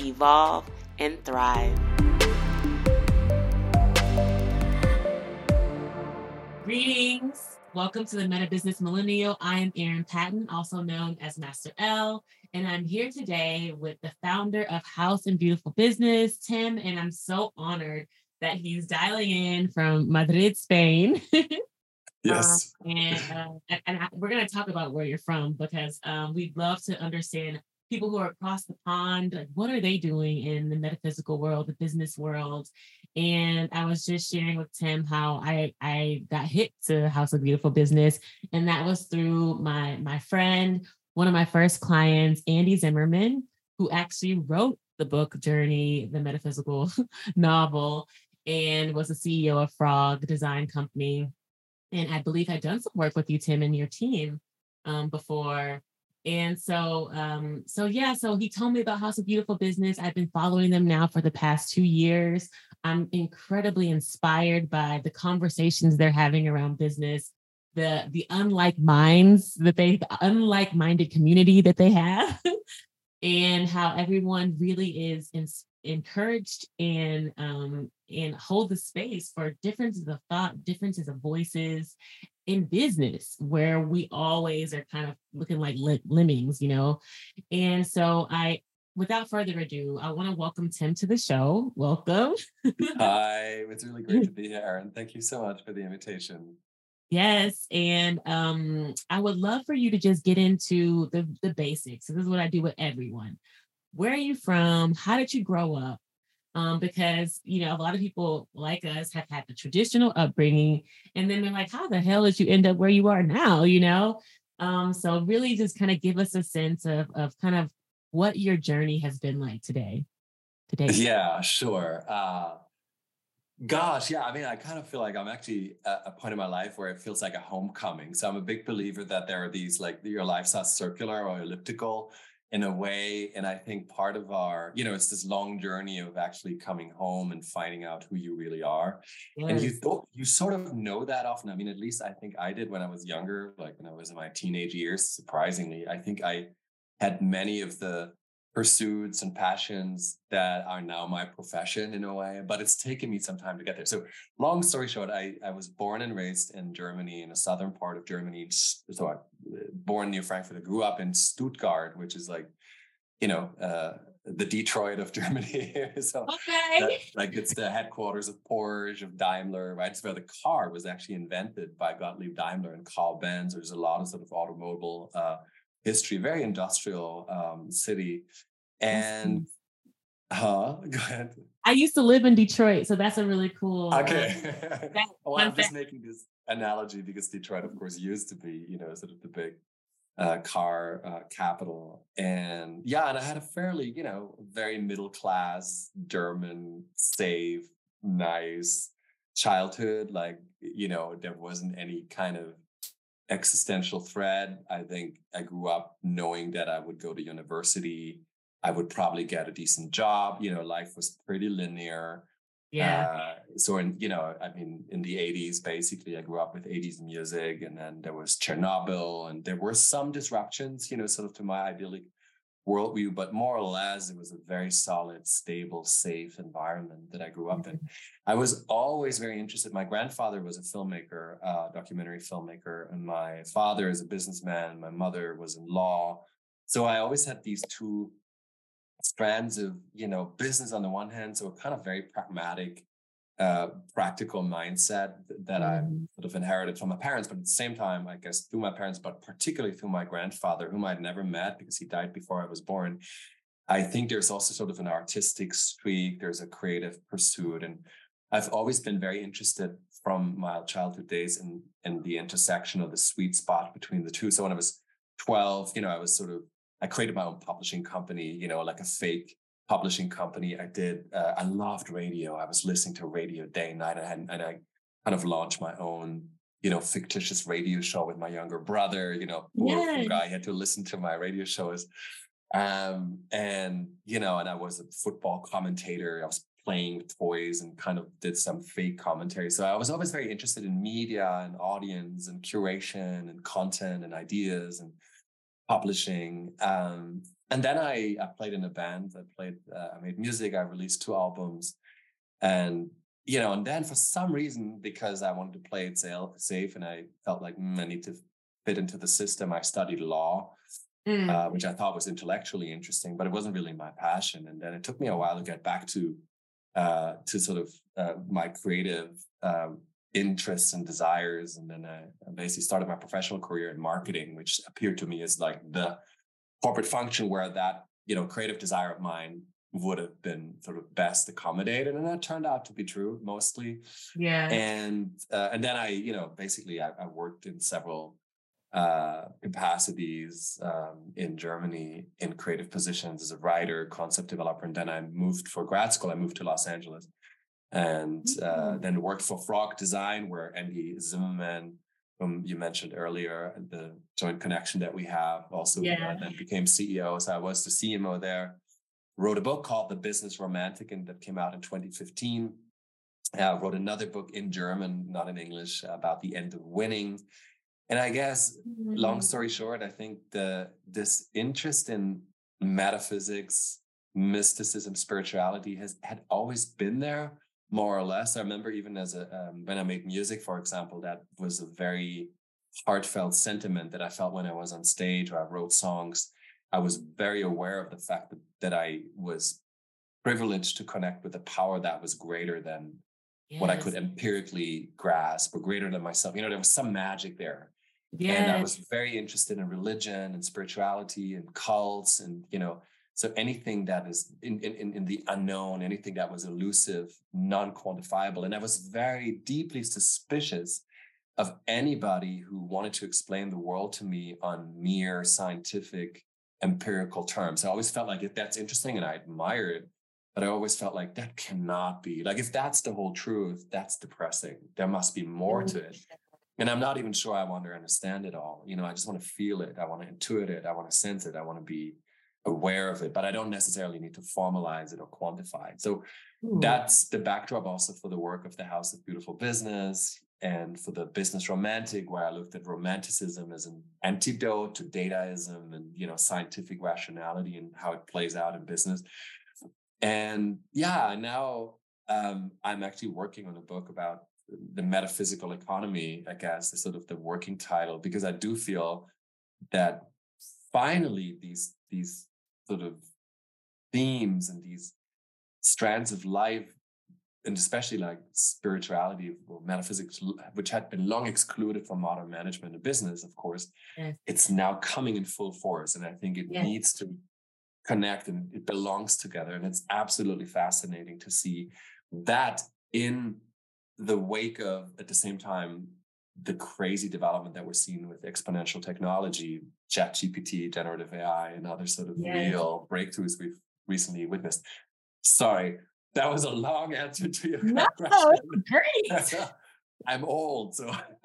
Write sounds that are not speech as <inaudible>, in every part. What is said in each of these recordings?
evolve, and thrive. Greetings. Welcome to the Meta Business Millennial. I am Erin Patton, also known as Master L, and I'm here today with the founder of House and Beautiful Business, Tim, and I'm so honored that he's dialing in from Madrid, Spain. <laughs> Yes. Um, and uh, and, and I, we're going to talk about where you're from because um, we'd love to understand people who are across the pond. Like, what are they doing in the metaphysical world, the business world? And I was just sharing with Tim how I I got hit to House of Beautiful Business, and that was through my my friend, one of my first clients, Andy Zimmerman, who actually wrote the book Journey, the metaphysical <laughs> novel, and was the CEO of Frog Design Company and I believe I'd done some work with you, Tim, and your team um, before. And so, um, so yeah, so he told me about House of Beautiful Business. I've been following them now for the past two years. I'm incredibly inspired by the conversations they're having around business, the the unlike minds that they, the unlike minded community that they have, <laughs> and how everyone really is in, encouraged and um, and hold the space for differences of thought, differences of voices in business, where we always are kind of looking like lemmings, you know. And so I, without further ado, I want to welcome Tim to the show. Welcome. <laughs> Hi, it's really great to be here, and thank you so much for the invitation. Yes, and um, I would love for you to just get into the the basics. So this is what I do with everyone. Where are you from? How did you grow up? Um, because you know a lot of people like us have had the traditional upbringing, and then they're like, "How the hell did you end up where you are now?" You know. Um, so really, just kind of give us a sense of of kind of what your journey has been like today. Today. Yeah, sure. Uh, Gosh, yeah. I mean, I kind of feel like I'm actually at a point in my life where it feels like a homecoming. So I'm a big believer that there are these like your life's not circular or elliptical in a way. And I think part of our, you know, it's this long journey of actually coming home and finding out who you really are. Yes. And you thought you sort of know that often. I mean, at least I think I did when I was younger, like when I was in my teenage years, surprisingly. I think I had many of the pursuits and passions that are now my profession in a way, but it's taken me some time to get there. So, long story short, I, I was born and raised in Germany, in the southern part of Germany. So, I born near Frankfurt. I grew up in Stuttgart, which is like, you know, uh, the Detroit of <laughs> Germany. so, okay. That, like it's the headquarters of Porsche, of Daimler, right? So the car was actually invented by Gottlieb Daimler and Carl Benz. There's a lot of sort of automobile uh, history, very industrial um, city. And huh? <laughs> Go ahead. I used to live in Detroit, so that's a really cool. Okay. <laughs> Um, well, I'm just making this analogy because Detroit, of course, used to be, you know, sort of the big uh, car uh, capital. And yeah, and I had a fairly, you know, very middle class German, safe, nice childhood. Like, you know, there wasn't any kind of existential threat. I think I grew up knowing that I would go to university. I would probably get a decent job. You know, life was pretty linear. Yeah. Uh, so in you know, I mean, in the '80s, basically, I grew up with '80s music, and then there was Chernobyl, and there were some disruptions, you know, sort of to my idyllic worldview, but more or less, it was a very solid, stable, safe environment that I grew up in. Mm-hmm. I was always very interested. My grandfather was a filmmaker, uh, documentary filmmaker, and my father is a businessman. My mother was in law. So I always had these two strands of you know business on the one hand, so a kind of very pragmatic, uh, practical mindset that. I mm-hmm. sort of inherited from my parents, but at the same time, I guess through my parents, but particularly through my grandfather, whom I'd never met because he died before I was born. I think there's also sort of an artistic streak. There's a creative pursuit, and I've always been very interested from my childhood days in in the intersection of the sweet spot between the two. So when I was 12, you know, I was sort of I created my own publishing company, you know, like a fake publishing company, I did. Uh, I loved radio. I was listening to radio day and night, and, and I kind of launched my own, you know, fictitious radio show with my younger brother. You know, poor guy had to listen to my radio shows, um, and you know, and I was a football commentator. I was playing with toys and kind of did some fake commentary. So I was always very interested in media and audience and curation and content and ideas and publishing. Um, and then I, I played in a band. I played, uh, I made music. I released two albums, and you know, and then for some reason, because I wanted to play it safe, and I felt like mm, I need to fit into the system, I studied law, mm. uh, which I thought was intellectually interesting, but it wasn't really my passion. And then it took me a while to get back to uh, to sort of uh, my creative um, interests and desires. And then I basically started my professional career in marketing, which appeared to me as like the corporate function where that you know creative desire of mine would have been sort of best accommodated and that turned out to be true mostly yeah and uh, and then i you know basically i, I worked in several uh, capacities um, in germany in creative positions as a writer concept developer and then i moved for grad school i moved to los angeles and uh, mm-hmm. then worked for frog design where andy zimmerman whom you mentioned earlier, the joint connection that we have, also uh, yeah. then became CEO. So I was the CMO there. Wrote a book called The Business Romantic, and that came out in 2015. Uh, wrote another book in German, not in English, about the end of winning. And I guess, mm-hmm. long story short, I think the this interest in metaphysics, mysticism, spirituality has had always been there more or less. I remember even as a um, when I made music, for example, that was a very heartfelt sentiment that I felt when I was on stage or I wrote songs. I was very aware of the fact that, that I was privileged to connect with a power that was greater than yes. what I could empirically grasp or greater than myself. You know, there was some magic there. Yeah. And I was very interested in religion and spirituality and cults and, you know, so anything that is in, in, in the unknown, anything that was elusive, non-quantifiable. And I was very deeply suspicious of anybody who wanted to explain the world to me on mere scientific, empirical terms. I always felt like if that's interesting and I admire it, but I always felt like that cannot be. Like if that's the whole truth, that's depressing. There must be more to it. Mm-hmm. And I'm not even sure I want to understand it all. You know, I just want to feel it. I want to intuit it. I want to sense it. I want to be aware of it, but I don't necessarily need to formalize it or quantify it. So Ooh. that's the backdrop also for the work of the House of Beautiful Business and for the business romantic, where I looked at romanticism as an antidote to dataism and you know scientific rationality and how it plays out in business. And yeah, now um, I'm actually working on a book about the metaphysical economy, I guess, is sort of the working title, because I do feel that finally these these sort of themes and these strands of life and especially like spirituality or metaphysics which had been long excluded from modern management and business of course yes. it's now coming in full force and i think it yes. needs to connect and it belongs together and it's absolutely fascinating to see that in the wake of at the same time the crazy development that we're seeing with exponential technology, chat GPT, generative AI, and other sort of yes. real breakthroughs we've recently witnessed. Sorry, that was a long answer to your <laughs> no, question. Great. <laughs> I'm old, so <laughs>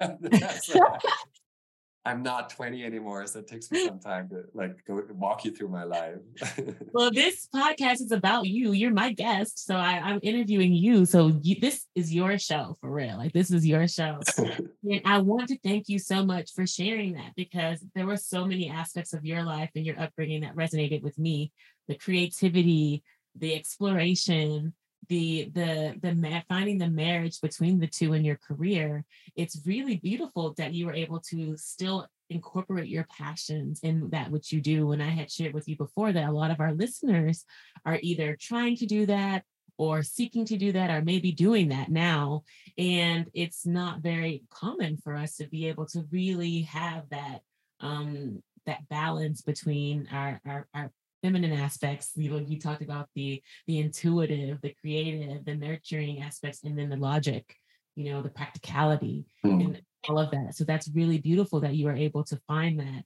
I'm not 20 anymore, so it takes me some time to like go walk you through my life. <laughs> well, this podcast is about you. You're my guest, so I, am interviewing you. So you, this is your show for real. Like this is your show, <laughs> and I want to thank you so much for sharing that because there were so many aspects of your life and your upbringing that resonated with me. The creativity, the exploration, the the the ma- finding the marriage between the two in your career it's really beautiful that you were able to still incorporate your passions in that which you do. And i had shared with you before that a lot of our listeners are either trying to do that or seeking to do that or maybe doing that now. And it's not very common for us to be able to really have that um that balance between our, our, our feminine aspects you know you talked about the the intuitive the creative the nurturing aspects and then the logic you know the practicality mm. and all of that so that's really beautiful that you are able to find that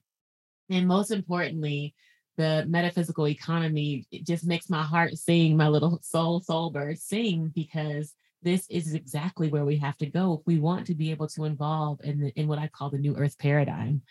and most importantly the metaphysical economy it just makes my heart sing, my little <laughs> soul soul bird sing because this is exactly where we have to go if we want to be able to involve in the, in what I call the new earth paradigm.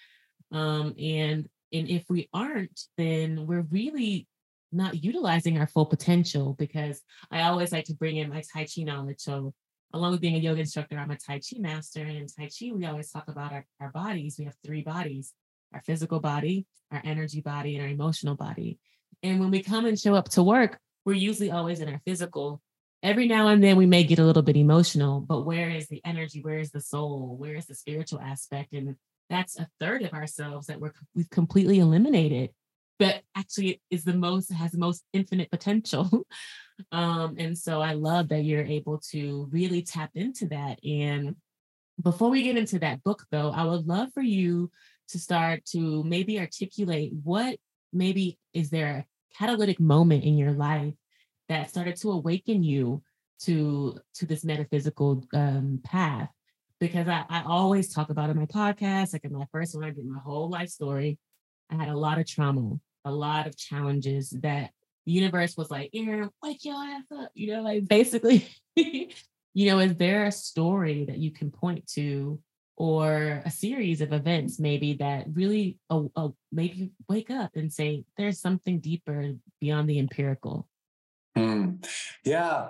Um, and and if we aren't, then we're really not utilizing our full potential because I always like to bring in my Tai Chi knowledge. So along with being a yoga instructor, I'm a Tai Chi master. And in Tai Chi, we always talk about our, our bodies. We have three bodies our physical body, our energy body, and our emotional body. And when we come and show up to work, we're usually always in our physical. Every now and then we may get a little bit emotional, but where is the energy? Where is the soul? Where is the spiritual aspect? And that's a third of ourselves that we're we've completely eliminated, but actually is the most has the most infinite potential. <laughs> um, and so I love that you're able to really tap into that. And before we get into that book, though, I would love for you to start to maybe articulate what maybe is there a catalytic moment in your life that started to awaken you to to this metaphysical um, path because I, I always talk about in my podcast like in my first one i did my whole life story. I had a lot of trauma a lot of challenges that the universe was like Erin wake your ass up you know like basically <laughs> you know is there a story that you can point to or a series of events maybe that really uh, you wake up and say there's something deeper beyond the empirical mm. yeah.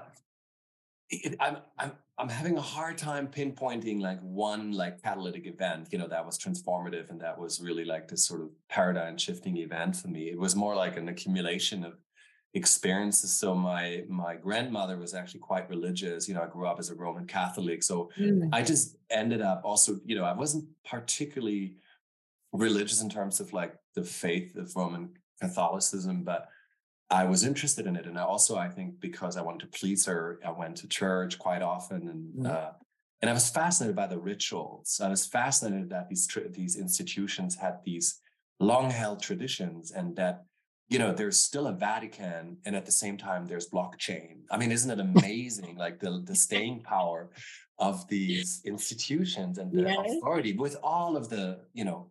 It, I'm, I'm i'm having a hard time pinpointing like one like catalytic event you know that was transformative and that was really like this sort of paradigm shifting event for me it was more like an accumulation of experiences. So my my grandmother was actually quite religious. You know, I grew up as a Roman Catholic. So mm. I just ended up also, you know, I wasn't particularly religious in terms of like the faith of Roman Catholicism, but I was interested in it. And I also, I think because I wanted to please her, I went to church quite often and mm. uh, and I was fascinated by the rituals. I was fascinated that these these institutions had these long held traditions and that you know, there's still a Vatican, and at the same time, there's blockchain. I mean, isn't it <laughs> amazing? like the the staying power of these institutions and the authority with all of the, you know,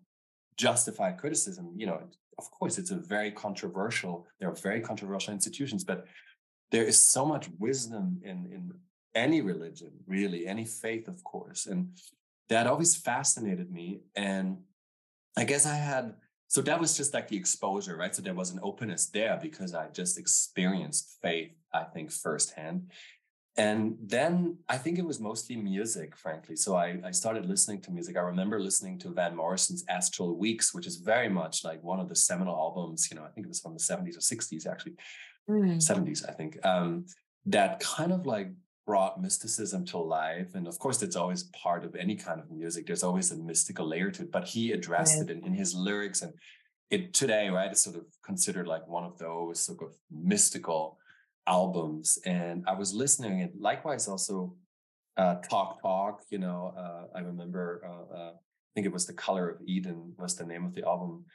justified criticism. You know, of course, it's a very controversial. There are very controversial institutions, but there is so much wisdom in in any religion, really, any faith, of course, and that always fascinated me. And I guess I had so that was just like the exposure right so there was an openness there because i just experienced faith i think firsthand and then i think it was mostly music frankly so I, I started listening to music i remember listening to van morrison's astral weeks which is very much like one of the seminal albums you know i think it was from the 70s or 60s actually mm. 70s i think um, that kind of like brought mysticism to life. And of course, it's always part of any kind of music. There's always a mystical layer to it, but he addressed it in, in his lyrics. And it today, right, is sort of considered like one of those sort of mystical albums. And I was listening and likewise also uh, Talk Talk, you know, uh, I remember, uh, uh I think it was The Color of Eden was the name of the album.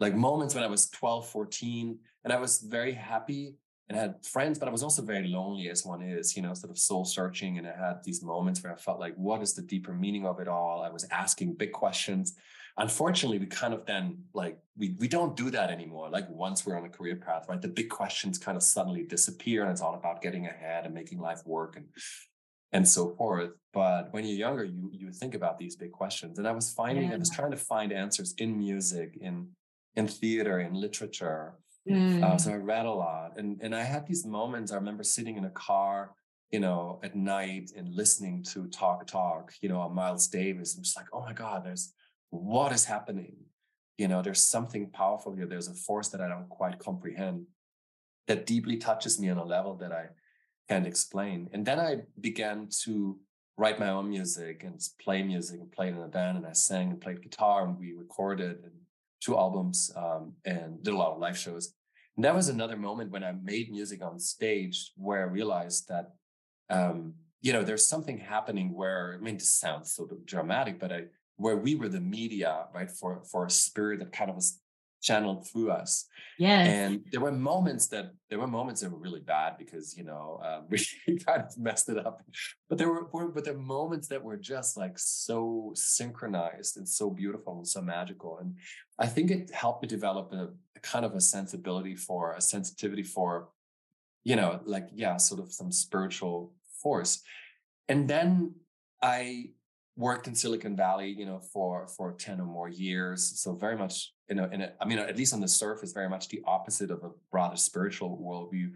Like moments when I was 12, 14, and I was very happy and I had friends, but I was also very lonely as one is, you know, sort of soul searching. And I had these moments where I felt like, what is the deeper meaning of it all? I was asking big questions. Unfortunately, we kind of then like we we don't do that anymore. Like once we're on a career path, right? The big questions kind of suddenly disappear and it's all about getting ahead and making life work and and so forth. But when you're younger, you you think about these big questions. And I was finding, yeah. I was trying to find answers in music, in in theater, in literature Mm. Uh, so I read a lot, and and I had these moments. I remember sitting in a car, you know, at night and listening to Talk Talk, you know, Miles Davis. I'm just like, oh my God, there's what is happening. You know, there's something powerful here. There's a force that I don't quite comprehend that deeply touches me on a level that I can't explain. And then I began to write my own music and play music and played in a band and I sang and played guitar and we recorded and two albums um, and did a lot of live shows. And that was another moment when I made music on stage where I realized that, um, you know, there's something happening where, I mean, this sounds so dramatic, but I, where we were the media, right, for, for a spirit that kind of was channeled through us. Yeah. And there were moments that there were moments that were really bad because you know um, <laughs> we kind of messed it up. But there were, were but there were moments that were just like so synchronized and so beautiful and so magical. And I think it helped me develop a, a kind of a sensibility for a sensitivity for, you know, like, yeah, sort of some spiritual force. And then I worked in Silicon Valley, you know, for for 10 or more years. So very much, you know, in a, I mean, at least on the surface, very much the opposite of a broader spiritual worldview.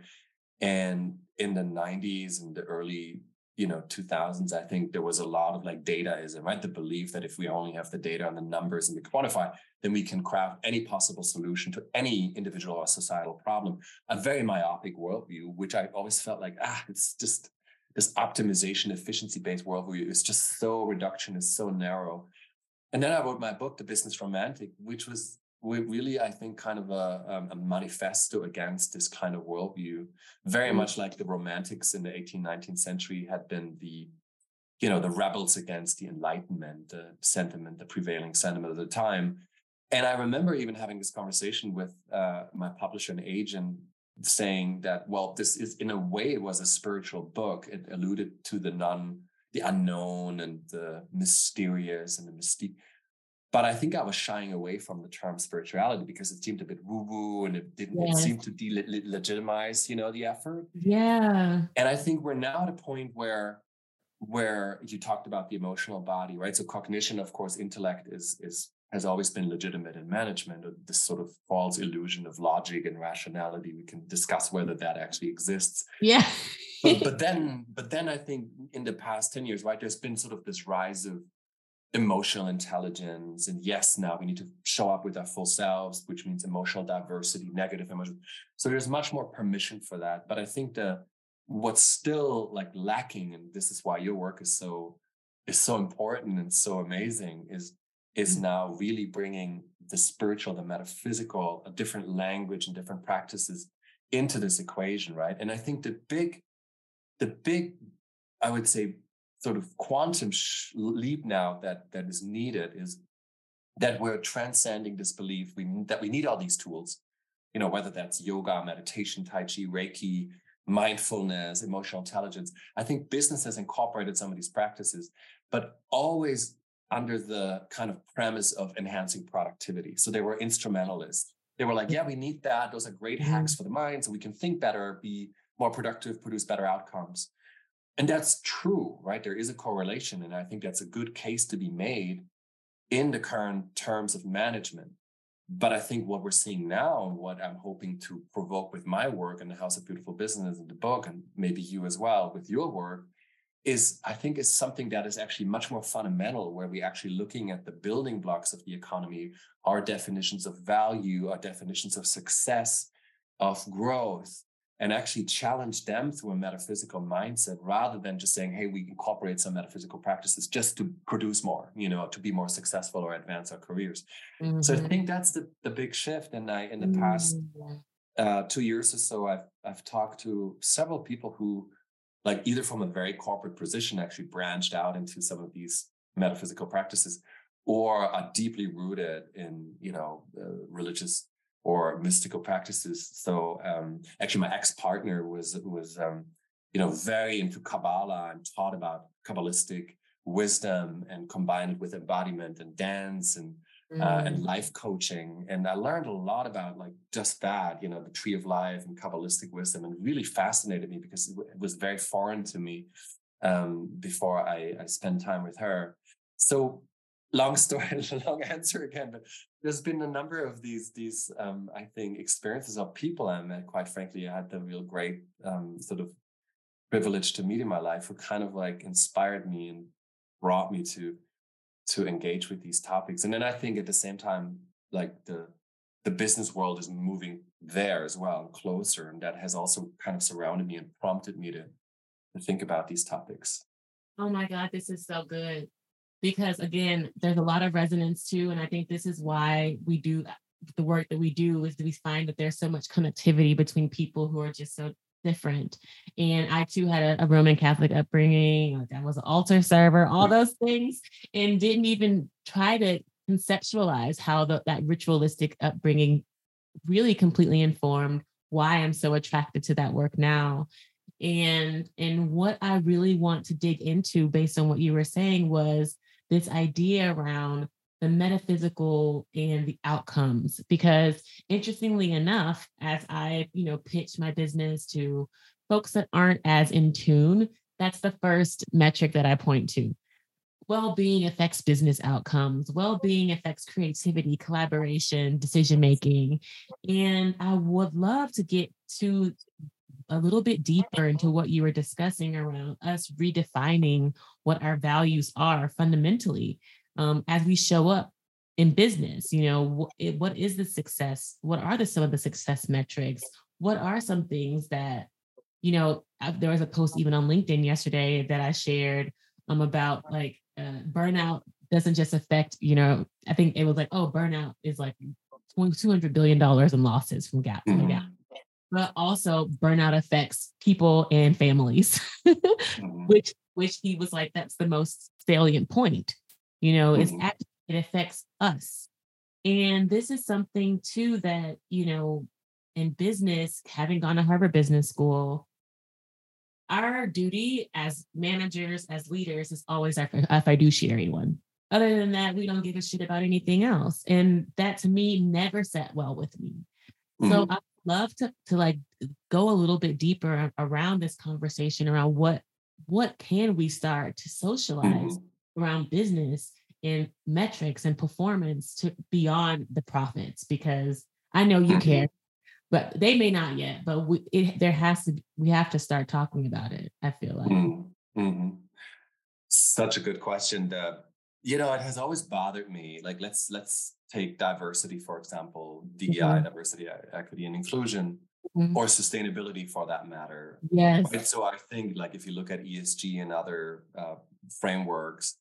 And in the 90s and the early, you know, 2000s, I think there was a lot of like dataism, right? The belief that if we only have the data and the numbers and we quantify, then we can craft any possible solution to any individual or societal problem. A very myopic worldview, which I always felt like, ah, it's just this optimization, efficiency based worldview is just so reductionist, so narrow. And then I wrote my book, The Business Romantic, which was really, I think, kind of a, um, a manifesto against this kind of worldview, very mm. much like the Romantics in the 18th, 19th century had been the, you know, the rebels against the Enlightenment, the sentiment, the prevailing sentiment of the time. And I remember even having this conversation with uh, my publisher and agent saying that well this is in a way it was a spiritual book. It alluded to the non the unknown and the mysterious and the mystique. But i think i was shying away from the term spirituality because it seemed a bit woo woo and it didn't yes. it seemed to delegitimize you know the effort. Yeah. And i think we're now at a point where where you talked about the emotional body right? So cognition of course intellect is is has always been legitimate in management, or this sort of false illusion of logic and rationality. We can discuss whether that actually exists. Yeah. but, <laughs> but then, but then I think in the past 10 years, right, there's been sort of this rise of emotional intelligence. And yes, now we need to show up with our full selves, which means emotional diversity, negative emotion. So there's much more permission for that. But I think the what's still like lacking, and this is why your work is so is so important and so amazing, is is mm. now really bringing the spiritual, the metaphysical, a different language and different practices into this equation, right? And I think the big, the big, I would say, sort of quantum leap now that that is needed is that we're transcending this belief we that we need all these tools, you know, whether that's yoga, meditation, tai chi, reiki, mindfulness, emotional intelligence. I think business has incorporated some of these practices, but always under the kind of premise of enhancing productivity. So they were instrumentalists. They were like, yeah, we need that. Those are great hacks mm-hmm. for the mind so we can think better, be more productive, produce better outcomes. And that's true, right? There is a correlation. And I think that's a good case to be made in the current terms of management. But I think what we're seeing now and what I'm hoping to provoke with my work in the House of Beautiful Business and the book, and maybe you as well with your work, is I think is something that is actually much more fundamental, where we're actually looking at the building blocks of the economy, our definitions of value, our definitions of success, of growth, and actually challenge them through a metaphysical mindset rather than just saying, hey, we incorporate some metaphysical practices just to produce more, you know, to be more successful or advance our careers. Mm-hmm. So I mm-hmm. think that's the, the big shift. And I in the past mm-hmm. uh, two years or so, I've I've talked to several people who like either from a very corporate position actually branched out into some of these metaphysical practices or are deeply rooted in you know uh, religious or mystical practices. So um, actually my ex-partner was was um, you know very into kabbalah and taught about kabbalistic wisdom and combined it with embodiment and dance and mm. uh, and mm. life coaching. And I learned a lot about like just that, you know, the tree of life and Kabbalistic wisdom, and really fascinated me because it was very foreign to me um, before I, I spent time with her. So long <laughs> story, long answer again, but there's been a number of these, these um, I think, experiences of people I met. Quite frankly, I had the real great um, sort of privilege to meet in my life who kind of like inspired me and brought me to to engage with these topics. And then I think at the same time, like the the business world is moving there as well, closer, and that has also kind of surrounded me and prompted me to to think about these topics. Oh my God, this is so good. Because again, there's a lot of resonance too. And I think this is why we do the work that we do is we find that there's so much connectivity between people who are just so different. And I too had a, a Roman Catholic upbringing. Like I was an altar server, all mm. those things, and didn't even try to conceptualize how the, that ritualistic upbringing really completely informed why I'm so attracted to that work now. And and what I really want to dig into based on what you were saying was this idea around the metaphysical and the outcomes because interestingly enough as i you know pitch my business to folks that aren't as in tune that's the first metric that i point to. Well-being affects business outcomes. Well-being affects creativity collaboration decision making. And i would love to get to a little bit deeper into what you were discussing around us redefining what our values are fundamentally um, as we show up in business you know what, what is the success what are the some of the success metrics what are some things that you know there was a post even on linkedin yesterday that i shared um, about like uh, burnout doesn't just affect you know i think it was like oh burnout is like 200 billion dollars in losses from gap mm-hmm. gap but also burnout affects people and families <laughs> mm-hmm. which which he was like that's the most salient point you know, mm-hmm. it's it affects us. And this is something too that, you know, in business, having gone to Harvard Business School, our duty as managers, as leaders, is always our, a fiduciary one. Other than that, we don't give a shit about anything else. And that to me never sat well with me. Mm-hmm. So I love to to like go a little bit deeper around this conversation around what what can we start to socialize mm-hmm around business and metrics and performance to beyond the profits because I know you mm-hmm. care, but they may not yet. But we, it, there has to be, we have to start talking about it. I feel like. Mm-hmm. mm-hmm. Such a good question. The, you know, it has always bothered me. Like let's let's take diversity for example, DEI, mm-hmm. diversity, equity, and inclusion. Mm-hmm. or sustainability for that matter. Yes. Right? So I think like if you look at ESG and other uh, frameworks,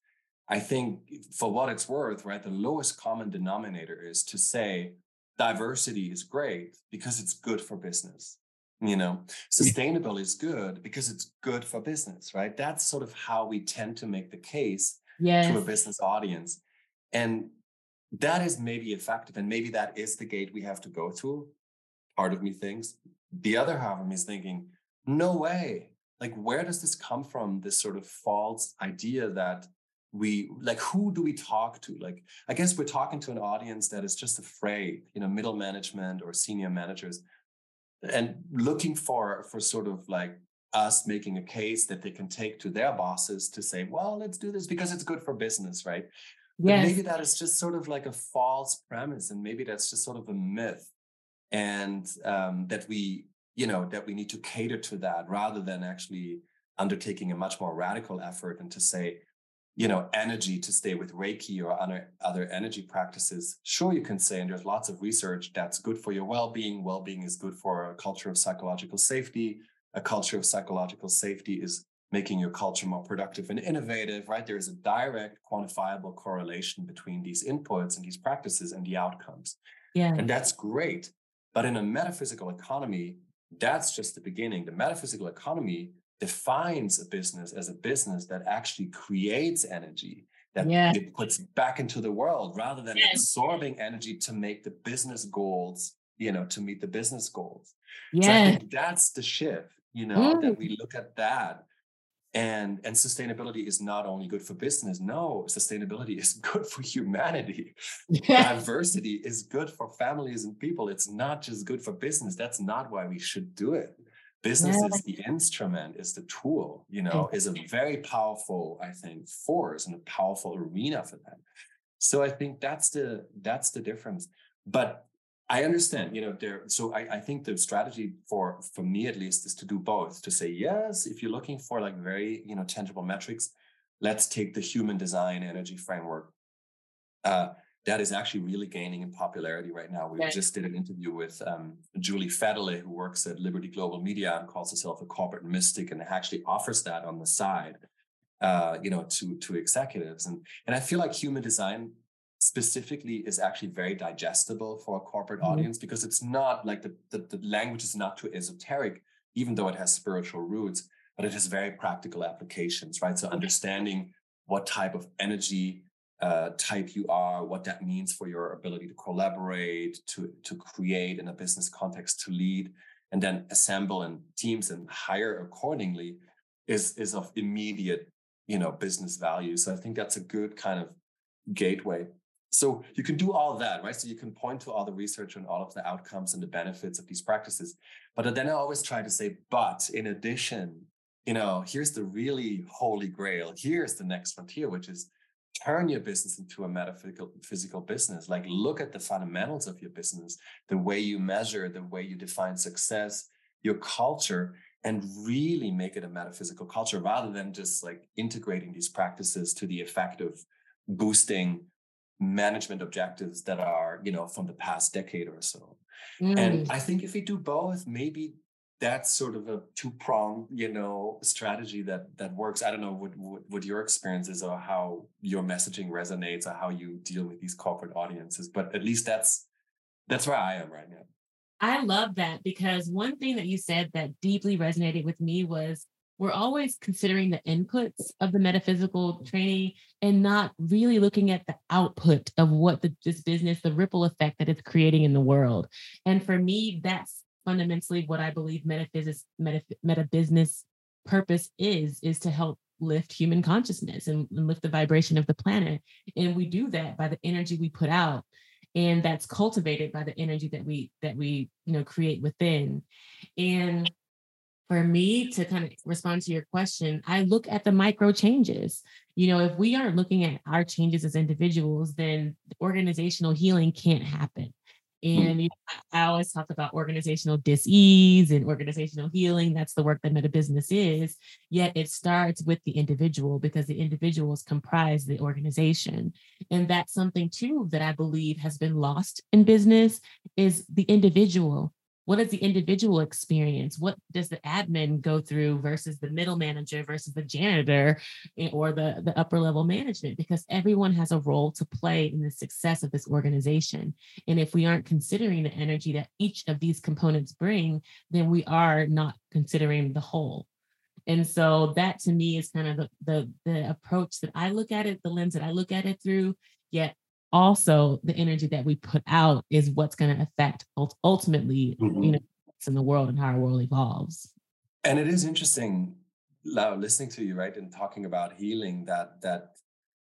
I think for what it's worth, right, the lowest common denominator is to say diversity is great because it's good for business. You know, sustainable is good because it's good for business, right? That's sort of how we tend to make the case yes. to a business audience. And that is maybe effective. And maybe that is the gate we have to go through. Part of me thinks. The other half of me is thinking, no way. Like, where does this come from? This sort of false idea that we like who do we talk to like i guess we're talking to an audience that is just afraid you know middle management or senior managers and looking for for sort of like us making a case that they can take to their bosses to say well let's do this because it's good for business right yes. maybe that is just sort of like a false premise and maybe that's just sort of a myth and um, that we you know that we need to cater to that rather than actually undertaking a much more radical effort and to say you know, energy to stay with Reiki or other, other energy practices, sure, you can say, and there's lots of research that's good for your well being. Well being is good for a culture of psychological safety. A culture of psychological safety is making your culture more productive and innovative, right? There is a direct quantifiable correlation between these inputs and these practices and the outcomes. Yeah. And that's great. But in a metaphysical economy, that's just the beginning. The metaphysical economy defines a business as a business that actually creates energy that it puts back into the world rather than yes. absorbing energy to make the business goals you know to meet the business goals yeah so I think that's the shift you know mm. that we look at that and and sustainability is not only good for business no sustainability <laughs> is good for humanity yeah. <laughs> diversity is good for families and people it's not just good for business that's not why we should do it business yeah. is the instrument is the tool you know is a very powerful i think force and a powerful arena for that so i think that's the that's the difference but i understand you know there so I, I think the strategy for for me at least is to do both to say yes if you're looking for like very you know tangible metrics let's take the human design energy framework uh, that is actually really gaining in popularity right now. We just did an interview with um, Julie Fedele, who works at Liberty Global Media and calls herself a corporate mystic, and actually offers that on the side, uh, you know, to to executives. And and I feel like human design specifically is actually very digestible for a corporate mm-hmm. audience because it's not like the, the the language is not too esoteric, even though it has spiritual roots, but it has very practical applications, right? So understanding what type of energy uh, type you are, what that means for your ability to collaborate, to, to create in a business context, to lead, and then assemble in teams and hire accordingly is, is of immediate, you know, business value. So I think that's a good kind of gateway so you can do all that, right? So you can point to all the research and all of the outcomes and the benefits of these practices. But then I always try to say, but in addition, you know, here's the really holy grail. Here's the next frontier, which is turn your business into a metaphysical physical business. Like look at the fundamentals of your business, the way you measure, the way you define success, your culture, and really make it a metaphysical culture rather than just like integrating these practices to the effect of boosting management objectives that are you know from the past decade or so mm. and i think if we do both maybe that's sort of a two prong you know strategy that that works i don't know what, what, what your experience is or how your messaging resonates or how you deal with these corporate audiences but at least that's that's where i am right now i love that because one thing that you said that deeply resonated with me was we're always considering the inputs of the metaphysical training and not really looking at the output of what the, this business, the ripple effect that it's creating in the world. And for me, that's fundamentally what I believe metaphysics, meta, meta business purpose is, is to help lift human consciousness and, and lift the vibration of the planet. And we do that by the energy we put out and that's cultivated by the energy that we that we you know create within and for me to kind of respond to your question, I look at the micro changes. You know, if we aren't looking at our changes as individuals, then organizational healing can't happen. Hmm. And you know, I always talk about organizational dis-ease and organizational healing. That's the work that meta business is. Yet it starts with the individual because the individuals comprise the organization. And that's something too that I believe has been lost in business is the individual what is the individual experience? What does the admin go through versus the middle manager versus the janitor eh, or the, the upper level management? Because everyone has a role to play in the success of this organization. And if we aren't considering the energy that each of these components bring then we are not considering the whole. And so that to me is kind of the, the, the approach that i look at it the lens that i look at it through. Yet also the energy that we put out is what's going to affect ultimately mm-hmm. you know in the world and how our world evolves and it is interesting now listening to you right and talking about healing that that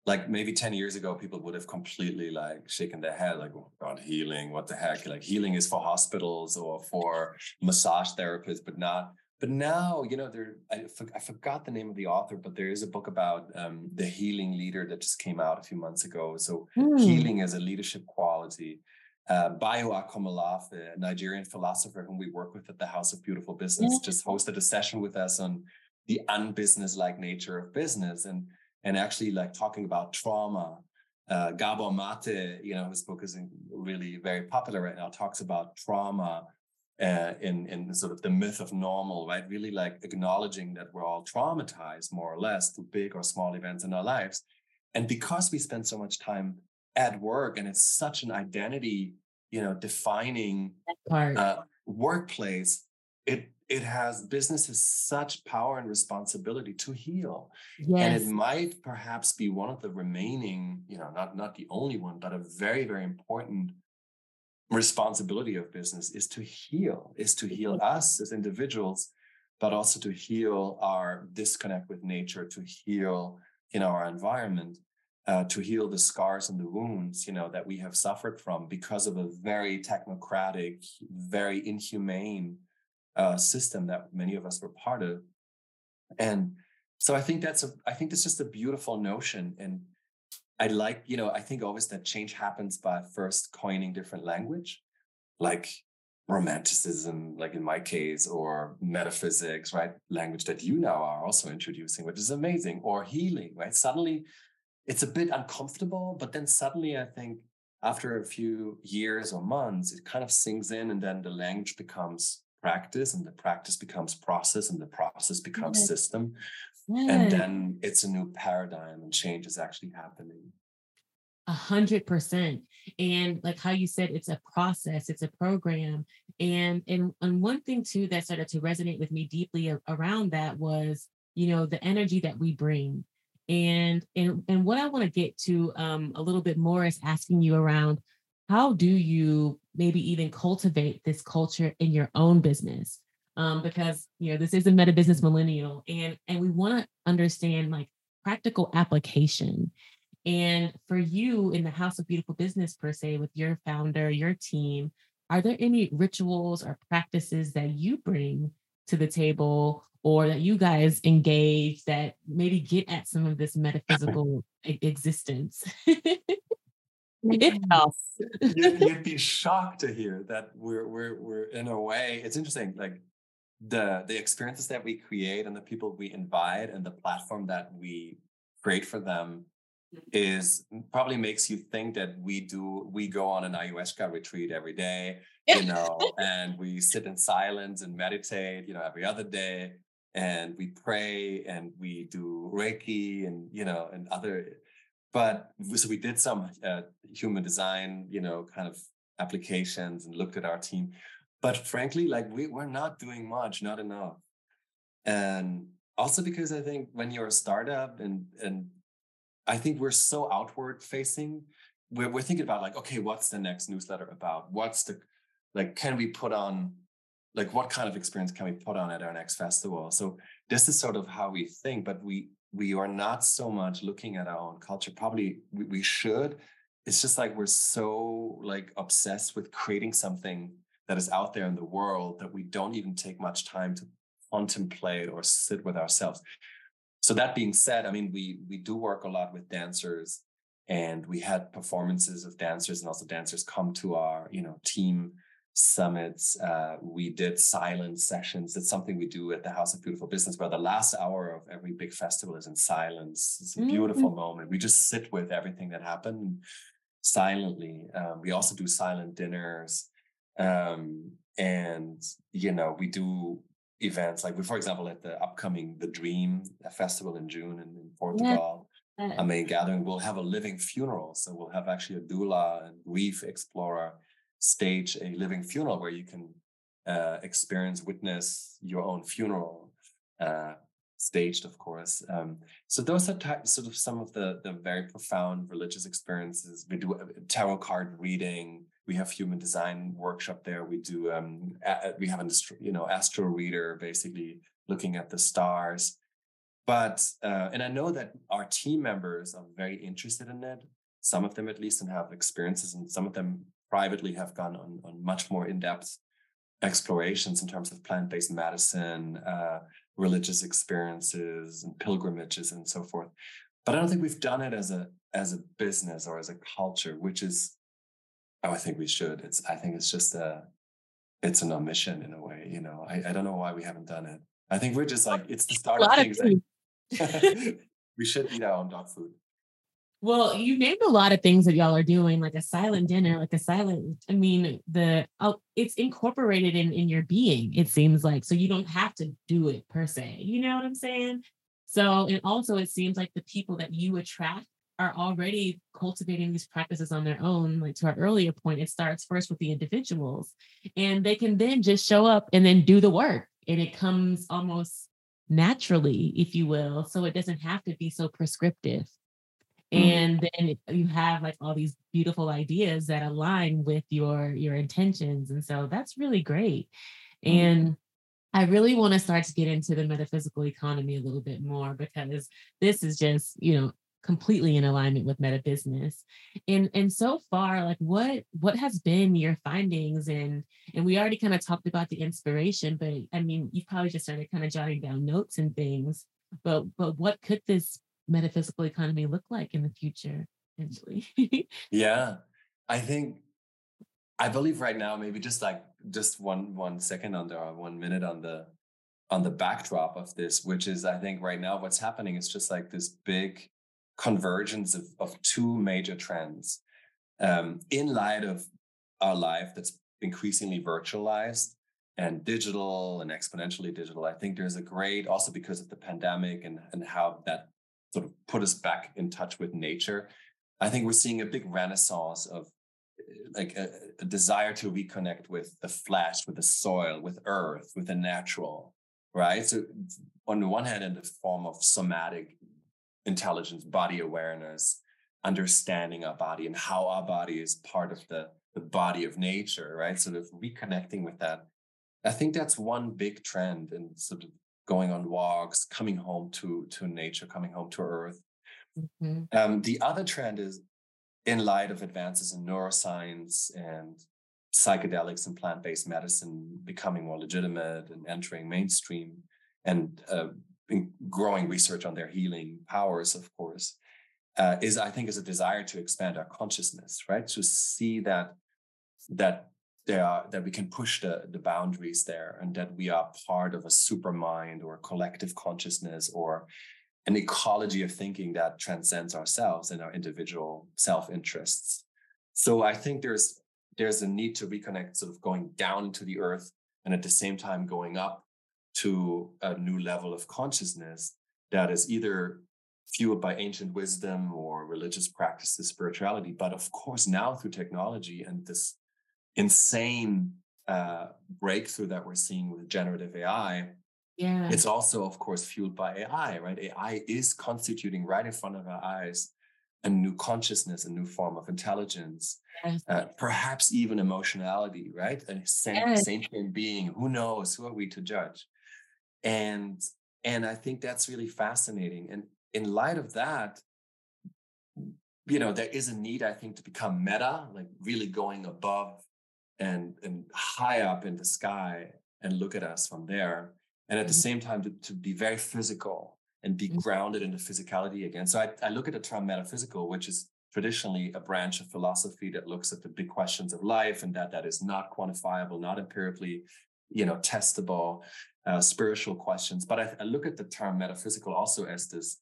like maybe 10 years ago people would have completely like shaken their head like oh god healing what the heck like healing is for hospitals or for massage therapists but not but now you know there I, I forgot the name of the author but there is a book about um, the healing leader that just came out a few months ago so mm. healing as a leadership quality uh, Bayo Akomolafe, a Nigerian philosopher whom we work with at the House of Beautiful Business, yeah. just hosted a session with us on the unbusiness-like nature of business and and actually like talking about trauma. Uh, Gabor Mate, you know, his book is really very popular right now, talks about trauma uh, in in sort of the myth of normal, right? Really like acknowledging that we're all traumatized more or less through big or small events in our lives, and because we spend so much time at work and it's such an identity, you know, defining uh, workplace, it it has business has such power and responsibility to heal yes. and it might perhaps be one of the remaining you know not not the only one but a very very important responsibility of business is to heal, is to heal us as individuals, but also to heal our disconnect with nature, to heal in our environment, uh, to heal the scars and the wounds, you know, that we have suffered from because of a very technocratic, very inhumane uh, system that many of us were part of. And so I think that's a, I think that's just a beautiful notion. And I like, you know, I think always that change happens by first coining different language, like romanticism, like in my case, or metaphysics, right? Language that you now are also introducing, which is amazing, or healing, right? Suddenly it's a bit uncomfortable, but then suddenly I think after a few years or months, it kind of sinks in and then the language becomes practice and the practice becomes process and the process becomes system. And then it's a new paradigm and change is actually happening. A hundred percent. And like how you said it's a process it's a program. And and and one thing too that started to resonate with me deeply around that was you know the energy that we bring. And and and what i want to get to um a little bit more is asking you around how do you maybe even cultivate this culture in your own business um, because you know this is a meta business millennial, and and we want to understand like practical application. And for you in the House of Beautiful Business, per se, with your founder, your team, are there any rituals or practices that you bring to the table or that you guys engage that maybe get at some of this metaphysical existence? <laughs> you'd, you'd be shocked to hear that we're we're we're in a way. It's interesting, like the the experiences that we create and the people we invite and the platform that we create for them is probably makes you think that we do we go on an ayahuasca retreat every day you know <laughs> and we sit in silence and meditate you know every other day and we pray and we do reiki and you know and other but so we did some uh, human design you know kind of applications and looked at our team but frankly like we, we're not doing much not enough and also because i think when you're a startup and and I think we're so outward facing. We're, we're thinking about like, okay, what's the next newsletter about? What's the, like, can we put on, like, what kind of experience can we put on at our next festival? So this is sort of how we think, but we, we are not so much looking at our own culture. Probably we, we should. It's just like we're so like obsessed with creating something that is out there in the world that we don't even take much time to contemplate or sit with ourselves so that being said, I mean, we we do work a lot with dancers, and we had performances of dancers, and also dancers come to our you know team summits. Uh, we did silent sessions. It's something we do at the House of Beautiful Business, where the last hour of every big festival is in silence. It's a beautiful mm-hmm. moment. We just sit with everything that happened silently. Um, we also do silent dinners. Um, and you know we do events like we, for example at the upcoming the dream festival in june in, in portugal yeah. a main gathering we'll have a living funeral so we'll have actually a doula and grief explorer stage a living funeral where you can uh, experience witness your own funeral uh, staged of course um, so those are type, sort of some of the the very profound religious experiences we do uh, tarot card reading we have human design workshop there. We do um, a, we have an you know astro reader basically looking at the stars. But uh, and I know that our team members are very interested in it. Some of them at least and have experiences, and some of them privately have gone on, on much more in-depth explorations in terms of plant-based medicine, uh, religious experiences, and pilgrimages, and so forth. But I don't think we've done it as a as a business or as a culture, which is Oh, I think we should. It's I think it's just a it's an omission in a way, you know. I, I don't know why we haven't done it. I think we're just like it's the start of things. Like, <laughs> we should eat our own dog food. Well, you named a lot of things that y'all are doing, like a silent dinner, like a silent. I mean, the oh, it's incorporated in in your being. It seems like so you don't have to do it per se. You know what I'm saying? So, and also it seems like the people that you attract are already cultivating these practices on their own, like to our earlier point, it starts first with the individuals and they can then just show up and then do the work. And it comes almost naturally, if you will. So it doesn't have to be so prescriptive. Mm-hmm. And then you have like all these beautiful ideas that align with your your intentions. And so that's really great. Mm-hmm. And I really want to start to get into the metaphysical economy a little bit more because this is just, you know, completely in alignment with meta business and and so far like what what has been your findings and and we already kind of talked about the inspiration but i mean you've probably just started kind of jotting down notes and things but but what could this metaphysical economy look like in the future eventually <laughs> yeah i think i believe right now maybe just like just one one second on the one minute on the on the backdrop of this which is i think right now what's happening is just like this big convergence of, of two major trends um, in light of our life that's increasingly virtualized and digital and exponentially digital. I think there's a great, also because of the pandemic and, and how that sort of put us back in touch with nature. I think we're seeing a big renaissance of eh, like a, a desire to reconnect with the flesh, with the soil, with earth, with the natural, right? So on the one hand, in the form of somatic intelligence, body awareness, understanding our body and how our body is part of the, the body of nature, right? Sort of reconnecting with that. I think that's one big trend and sort of going on walks, coming home to, to nature, coming home to earth. Mm-hmm. Um, the other trend is in light of advances in neuroscience and psychedelics and plant-based medicine becoming more legitimate and entering mainstream and uh, growing research on their healing powers, of course, uh, is I think is a desire to expand our consciousness, right? To see that that there that we can push the the boundaries there, and that we are part of a super mind or a collective consciousness or an ecology of thinking that transcends ourselves and our individual self interests. So I think there's there's a need to reconnect, sort of going down to the earth, and at the same time going up to a new level of consciousness that is either fueled by ancient wisdom or religious practices, spirituality, but of course now through technology and this insane uh, breakthrough that we're seeing with generative AI. Yeah. It's also, of course, fueled by AI, right? AI is constituting right in front of our eyes a new consciousness, a new form of intelligence, yes. uh, perhaps even emotionality, right? A yes. sentient being. Who knows? Who are we to judge? And and I think that's really fascinating. And in light of that, you know, there is a need, I think, to become meta, like really going above and and high up in the sky and look at us from there. And at the mm-hmm. same time, to, to be very physical and be mm-hmm. grounded in the physicality again. So I, I look at the term metaphysical, which is traditionally a branch of philosophy that looks at the big questions of life and that that is not quantifiable, not empirically, you know, testable, uh, spiritual questions. But I, I, look at the term metaphysical also as this,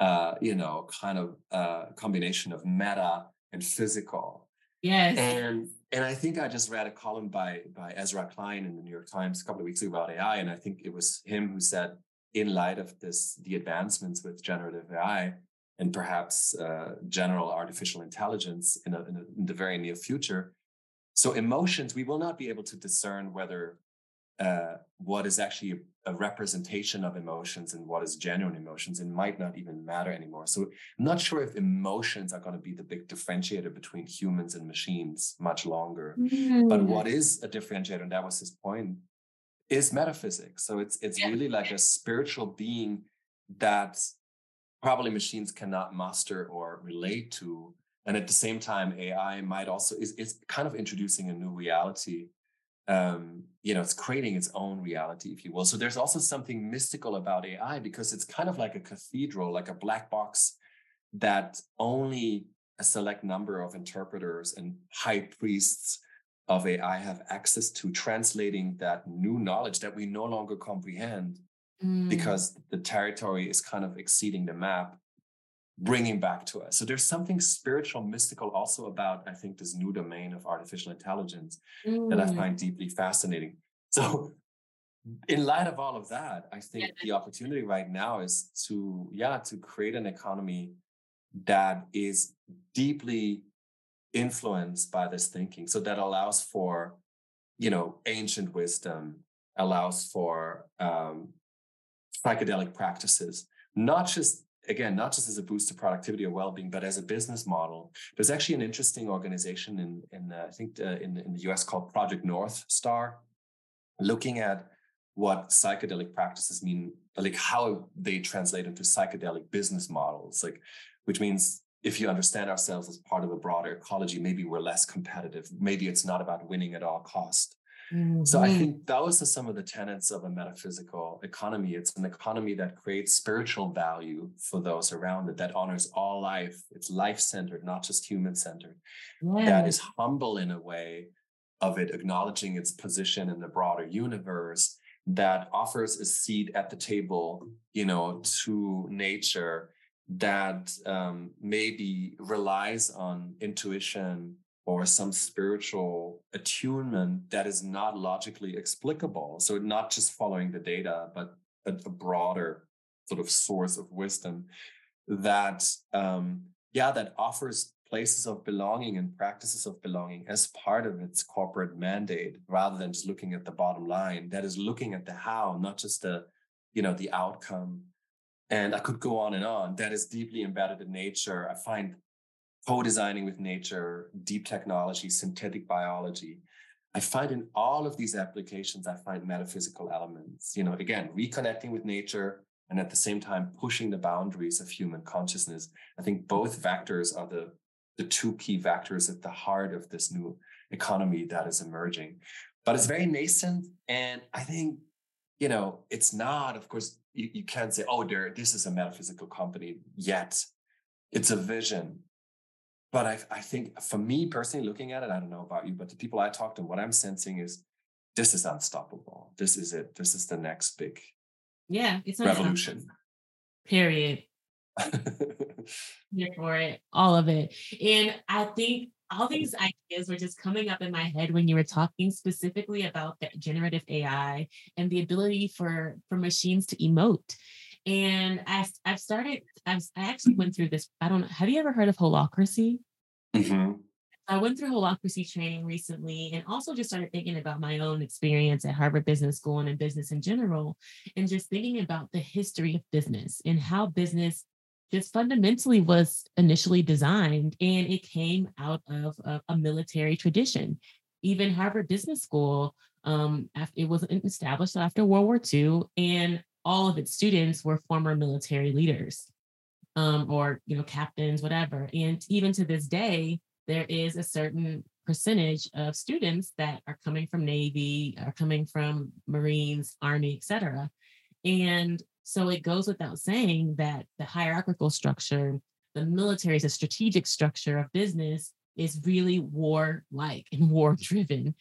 uh, you know, kind of uh, combination of meta and physical. Yes. And and I think I just read a column by by Ezra Klein in the New York Times a couple of weeks ago about AI, and I think it was him who said, in light of this, the advancements with generative AI and perhaps uh, general artificial intelligence in, a, in, a, in, the very near future, so emotions we will not be able to discern whether uh, what is actually a, a, representation of emotions and what is genuine emotions. It might not even matter anymore. So I'm not sure if emotions are going to be the big differentiator between humans and machines much longer. Mm. But what is a differentiator, and that was his point, is metaphysics. So it's it's yeah. really like a spiritual being that probably machines cannot master or relate to. And at the same time, AI might also is, is kind of introducing a new reality um, you know, it's creating its own reality, if you will. So there's also something mystical about AI because it's kind of like a cathedral, like a black box that only a select number of interpreters and high priests of AI have access to translating that new knowledge that we no longer comprehend mm. because the territory is kind of exceeding the map bringing back to us. So there's something spiritual, mystical also about, I think, this new domain of artificial intelligence mm. that I mm. find deeply fascinating. <laughs> So, in light of all of that, I think yeah. the opportunity right now is to, yeah, to create an economy that is deeply influenced by this thinking. So that allows for, you know, ancient wisdom, allows for um, psychedelic practices, not just again, not just as a boost to productivity or well-being, but as a business model. There's actually an interesting organization in, in uh, I think uh, in, in the US called Project North Star, looking at what psychedelic practices mean, like how they translate into psychedelic business models, like which means if you understand ourselves as part of a broader ecology, maybe we're less competitive. Maybe it's not about winning at all cost. Mm-hmm. So I mm-hmm. think those are some of the tenets of a metaphysical economy. It's an economy that creates spiritual value for those around it, that honors all life. It's life centered, not just human centered. Yeah. That is humble in a way of it acknowledging its position in the broader universe. That offers a seat at the table, you know, to nature. That um, maybe relies on intuition or some spiritual attunement that is not logically explicable. So not just following the data, but a, a broader sort of source of wisdom that, um, yeah, that offers places of belonging and practices of belonging as part of its corporate mandate, rather than just looking at the bottom line. That is looking at the how, not just the, you know, the outcome. And I could go on and on. That is deeply embedded in nature. I find co-designing with nature, deep technology, synthetic biology. I find in all of these applications, I find metaphysical elements. You know, again, reconnecting with nature, and at the same time pushing the boundaries of human consciousness. I think both vectors are the the two key vectors at the heart of this new economy that is emerging. But it's very nascent, and I think you know it's not. Of course, you, you can't say, "Oh, there, this is a metaphysical company." Yet, it's a vision. But I, I think for me personally, looking at it, I don't know about you, but the people I talk to, what I'm sensing is this is unstoppable. This is it. This is the next big yeah, it's revolution. Period. Here for it, all of it. And I think all these ideas were just coming up in my head when you were talking specifically about the generative AI and the ability for for machines to emote. And I, I've started, I've, I actually went through this. I don't know. Have you ever heard of holacracy? Mm-hmm. I went through holacracy training recently and also just started thinking about my own experience at Harvard Business School and in business in general, and just thinking about the history of business and how business just fundamentally was initially designed and it came out of a, a military tradition. Even Harvard Business School, um, it was established after World War II, and all of its students were former military leaders um, or you know captains, whatever. And even to this day, there is a certain percentage of students that are coming from Navy, are coming from Marines, Army, etc. And so it goes without saying that the hierarchical structure, the military is a strategic structure of business is really war-like and <laughs> war-driven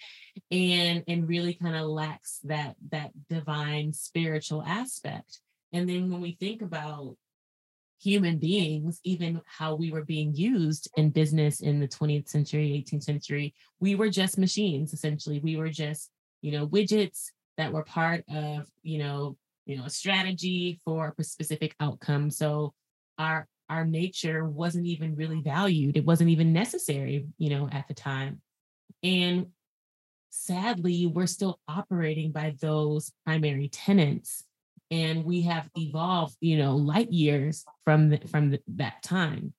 and and really kind of lacks that that divine spiritual aspect. And then when we think about human beings, even how we were being used in business in the 20th century, 18th century, we were just machines, essentially. We were just, you know, widgets that were part of, you know, you know, a strategy for a specific outcome. So our our nature wasn't even really valued. It wasn't even necessary, you know, at the time. And sadly, we're still operating by those primary tenets and we have evolved you know light years from the, from the, that time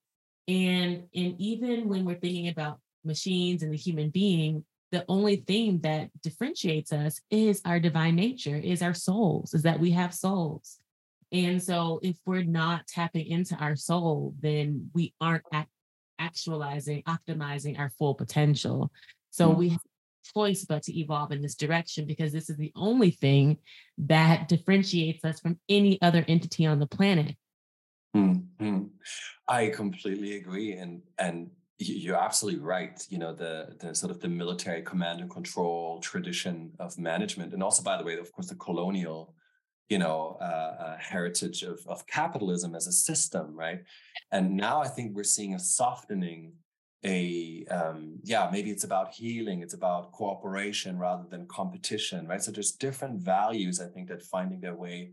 and and even when we're thinking about machines and the human being the only thing that differentiates us is our divine nature is our souls is that we have souls and so if we're not tapping into our soul then we aren't actualizing optimizing our full potential so mm-hmm. we have choice but to evolve in this direction because this is the only thing that differentiates us from any other entity on the planet. Mm-hmm. I completely agree, and and you're absolutely right. You know the the sort of the military command and control tradition of management, and also by the way, of course, the colonial you know uh, heritage of of capitalism as a system, right? And now I think we're seeing a softening a um, yeah maybe it's about healing it's about cooperation rather than competition right? So there's different values i think that finding their way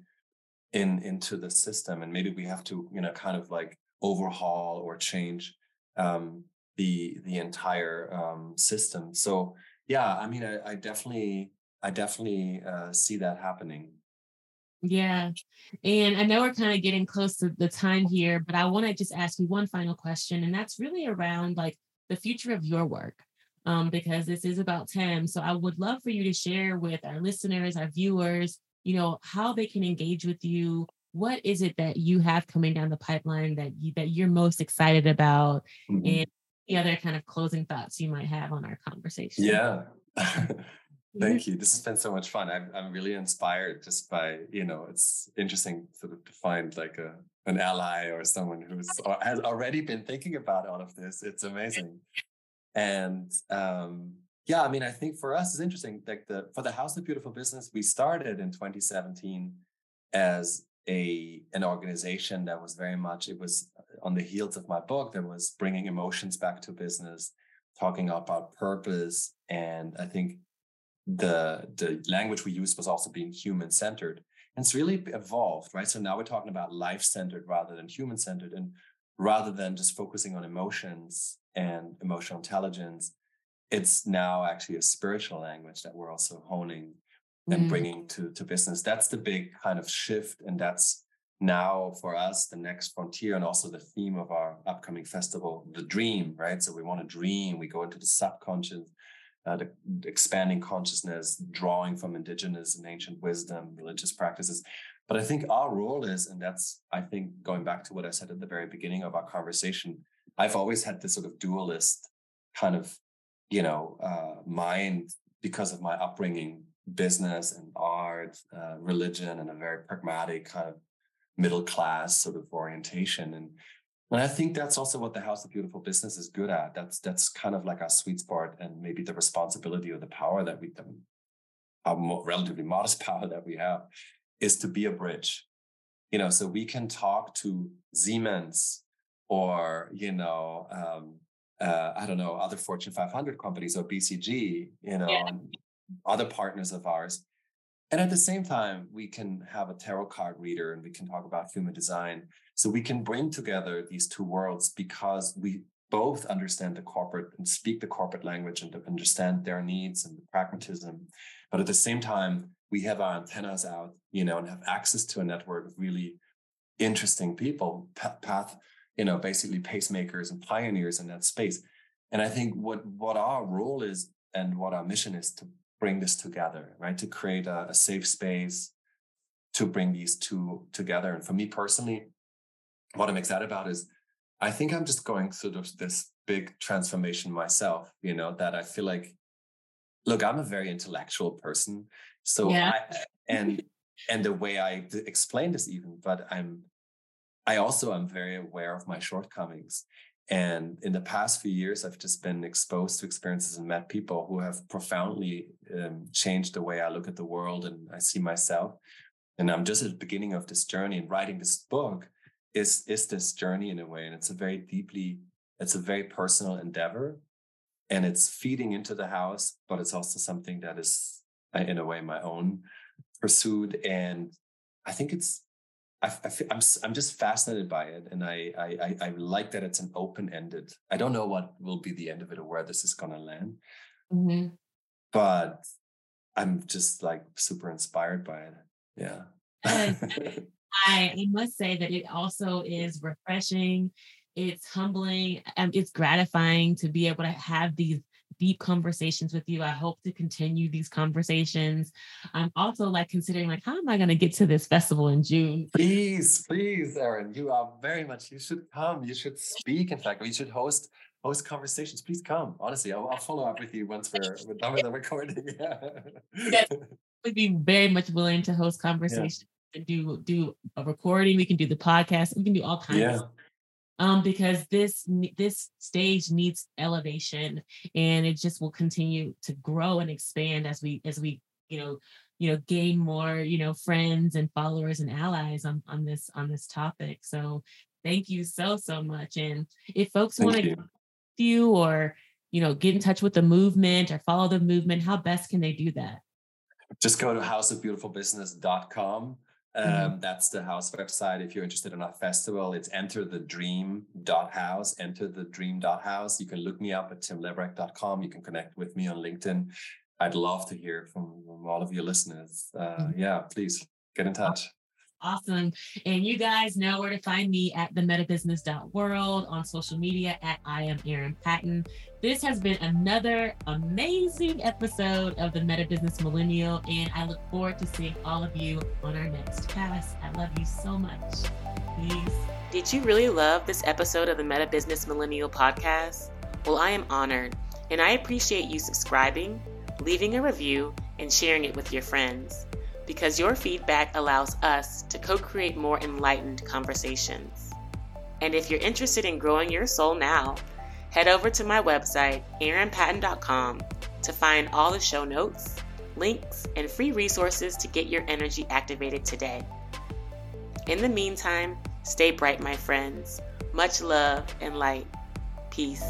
in into the system and maybe we have to you know kind of like overhaul or change um, the the entire um, system. So yeah i mean i, I definitely i definitely uh, see that happening yeah. And I know we're kind of getting close to the time here, but I want to just ask you one final question. And that's really around like the future of your work. Um, because this is about Tim. So I would love for you to share with our listeners, our viewers, you know, how they can engage with you. What is it that you have coming down the pipeline that you that you're most excited about? Mm-hmm. And the other kind of closing thoughts you might have on our conversation. Yeah. <laughs> Thank you. This has been so much fun. I'm I'm really inspired just by you know it's interesting sort of to find like a an ally or someone who's <laughs> or has already been thinking about all of this. It's amazing, and um, yeah, I mean I think for us it's interesting. Like the for the House of Beautiful Business, we started in 2017 as a an organization that was very much it was on the heels of my book that was bringing emotions back to business, talking about purpose, and I think the the language we used was also being human centered and it's really evolved right? So now we're talking about life centered rather than human centered and rather than just focusing on emotions and emotional intelligence it's now actually a spiritual language that we're also honing and mm. bringing to to business. That's the big kind of shift and that's now for us the next frontier and also the theme of our upcoming festival the dream right? So we want to dream we go into the subconscious uh, expanding consciousness, drawing from indigenous and ancient wisdom, religious practices. But I think our role is, and that's, I think, going back to what I said at the very beginning of our conversation, I've always had this sort of dualist kind of, you know, uh, mind because of my upbringing, business and art, uh, religion, and a very pragmatic kind of middle class sort of orientation. And and I think that's also what the House of Beautiful Business is good at. That's that's kind of like our sweet spot and maybe the responsibility or the power that we, um, our relatively modest <laughs> power that we have, is to be a bridge. You know, so we can talk to Siemens or you know, um, uh, I don't know, other Fortune 500 companies or BCG, you know, yeah. other partners of ours, and at the same time, we can have a tarot card reader and we can talk about human design. So we can bring together these two worlds because we both understand the corporate and speak the corporate language and understand their needs and the pragmatism. But at the same time, we have our antennas out, you know, and have access to a network of really interesting people, path, you know, basically pacemakers and pioneers in that space. And I think what what our role is and what our mission is to bring this together, right? To create a, a safe space to bring these two together. And for me personally, what I'm excited about is I think I'm just going through this big transformation myself, you know, that I feel like, look, I'm a very intellectual person. So yeah. I, <laughs> and and the way I explain this even, but I'm I also am very aware of my shortcomings. And in the past few years, I've just been exposed to experiences and met people who have profoundly um, changed the way I look at the world and I see myself. And I'm just at the beginning of this journey. And writing this book is is this journey in a way, and it's a very deeply, it's a very personal endeavor, and it's feeding into the house, but it's also something that is, uh, in a way, my own pursuit. And I think it's I, I feel, I'm I'm just fascinated by it, and I I I like that it's an open ended. I don't know what will be the end of it or where this is gonna land, mm-hmm. but I'm just like super inspired by it. Yeah. <laughs> I, I must say that it also is refreshing. It's humbling. and it's gratifying to be able to have these deep conversations with you. I hope to continue these conversations. I'm also like considering like, how am I going to get to this festival in June? Please, please, Erin, you are very much, you should come. You should speak, in fact, you should host host conversations. Please come. Honestly, I'll, I'll follow up with you once we're, we're done with the recording. Yeah. <laughs> yes, would be very much willing to host conversations yeah. Do do a recording. We can do the podcast. We can do all kinds yeah. of um, because this this stage needs elevation and it just will continue to grow and expand as we as we you know you know gain more you know friends and followers and allies on on this on this topic so thank you so so much and if folks want to you or you know get in touch with the movement or follow the movement how best can they do that just go to houseofbeautifulbusiness.com. Um, that's the house website. If you're interested in our festival, it's enter the dream dot house, enter the dream dot house. You can look me up at timleberecht.com. You can connect with me on LinkedIn. I'd love to hear from, from all of your listeners. Uh, mm-hmm. Yeah, please get in touch. Awesome. And you guys know where to find me at themetabusiness.world on social media at I am Erin Patton. This has been another amazing episode of the Meta Business Millennial, and I look forward to seeing all of you on our next cast. I love you so much. Peace. Did you really love this episode of the Meta Business Millennial podcast? Well, I am honored, and I appreciate you subscribing, leaving a review, and sharing it with your friends because your feedback allows us to co create more enlightened conversations. And if you're interested in growing your soul now, head over to my website, erinpatton.com, to find all the show notes, links, and free resources to get your energy activated today. In the meantime, stay bright, my friends. Much love and light. Peace.